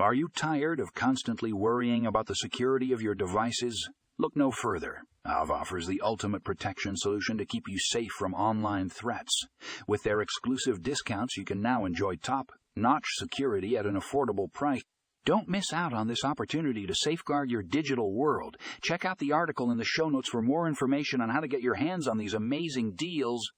Are you tired of constantly worrying about the security of your devices? Look no further. AVG offers the ultimate protection solution to keep you safe from online threats. With their exclusive discounts, you can now enjoy top notch security at an affordable price. Don't miss out on this opportunity to safeguard your digital world. Check out the article in the show notes for more information on how to get your hands on these amazing deals.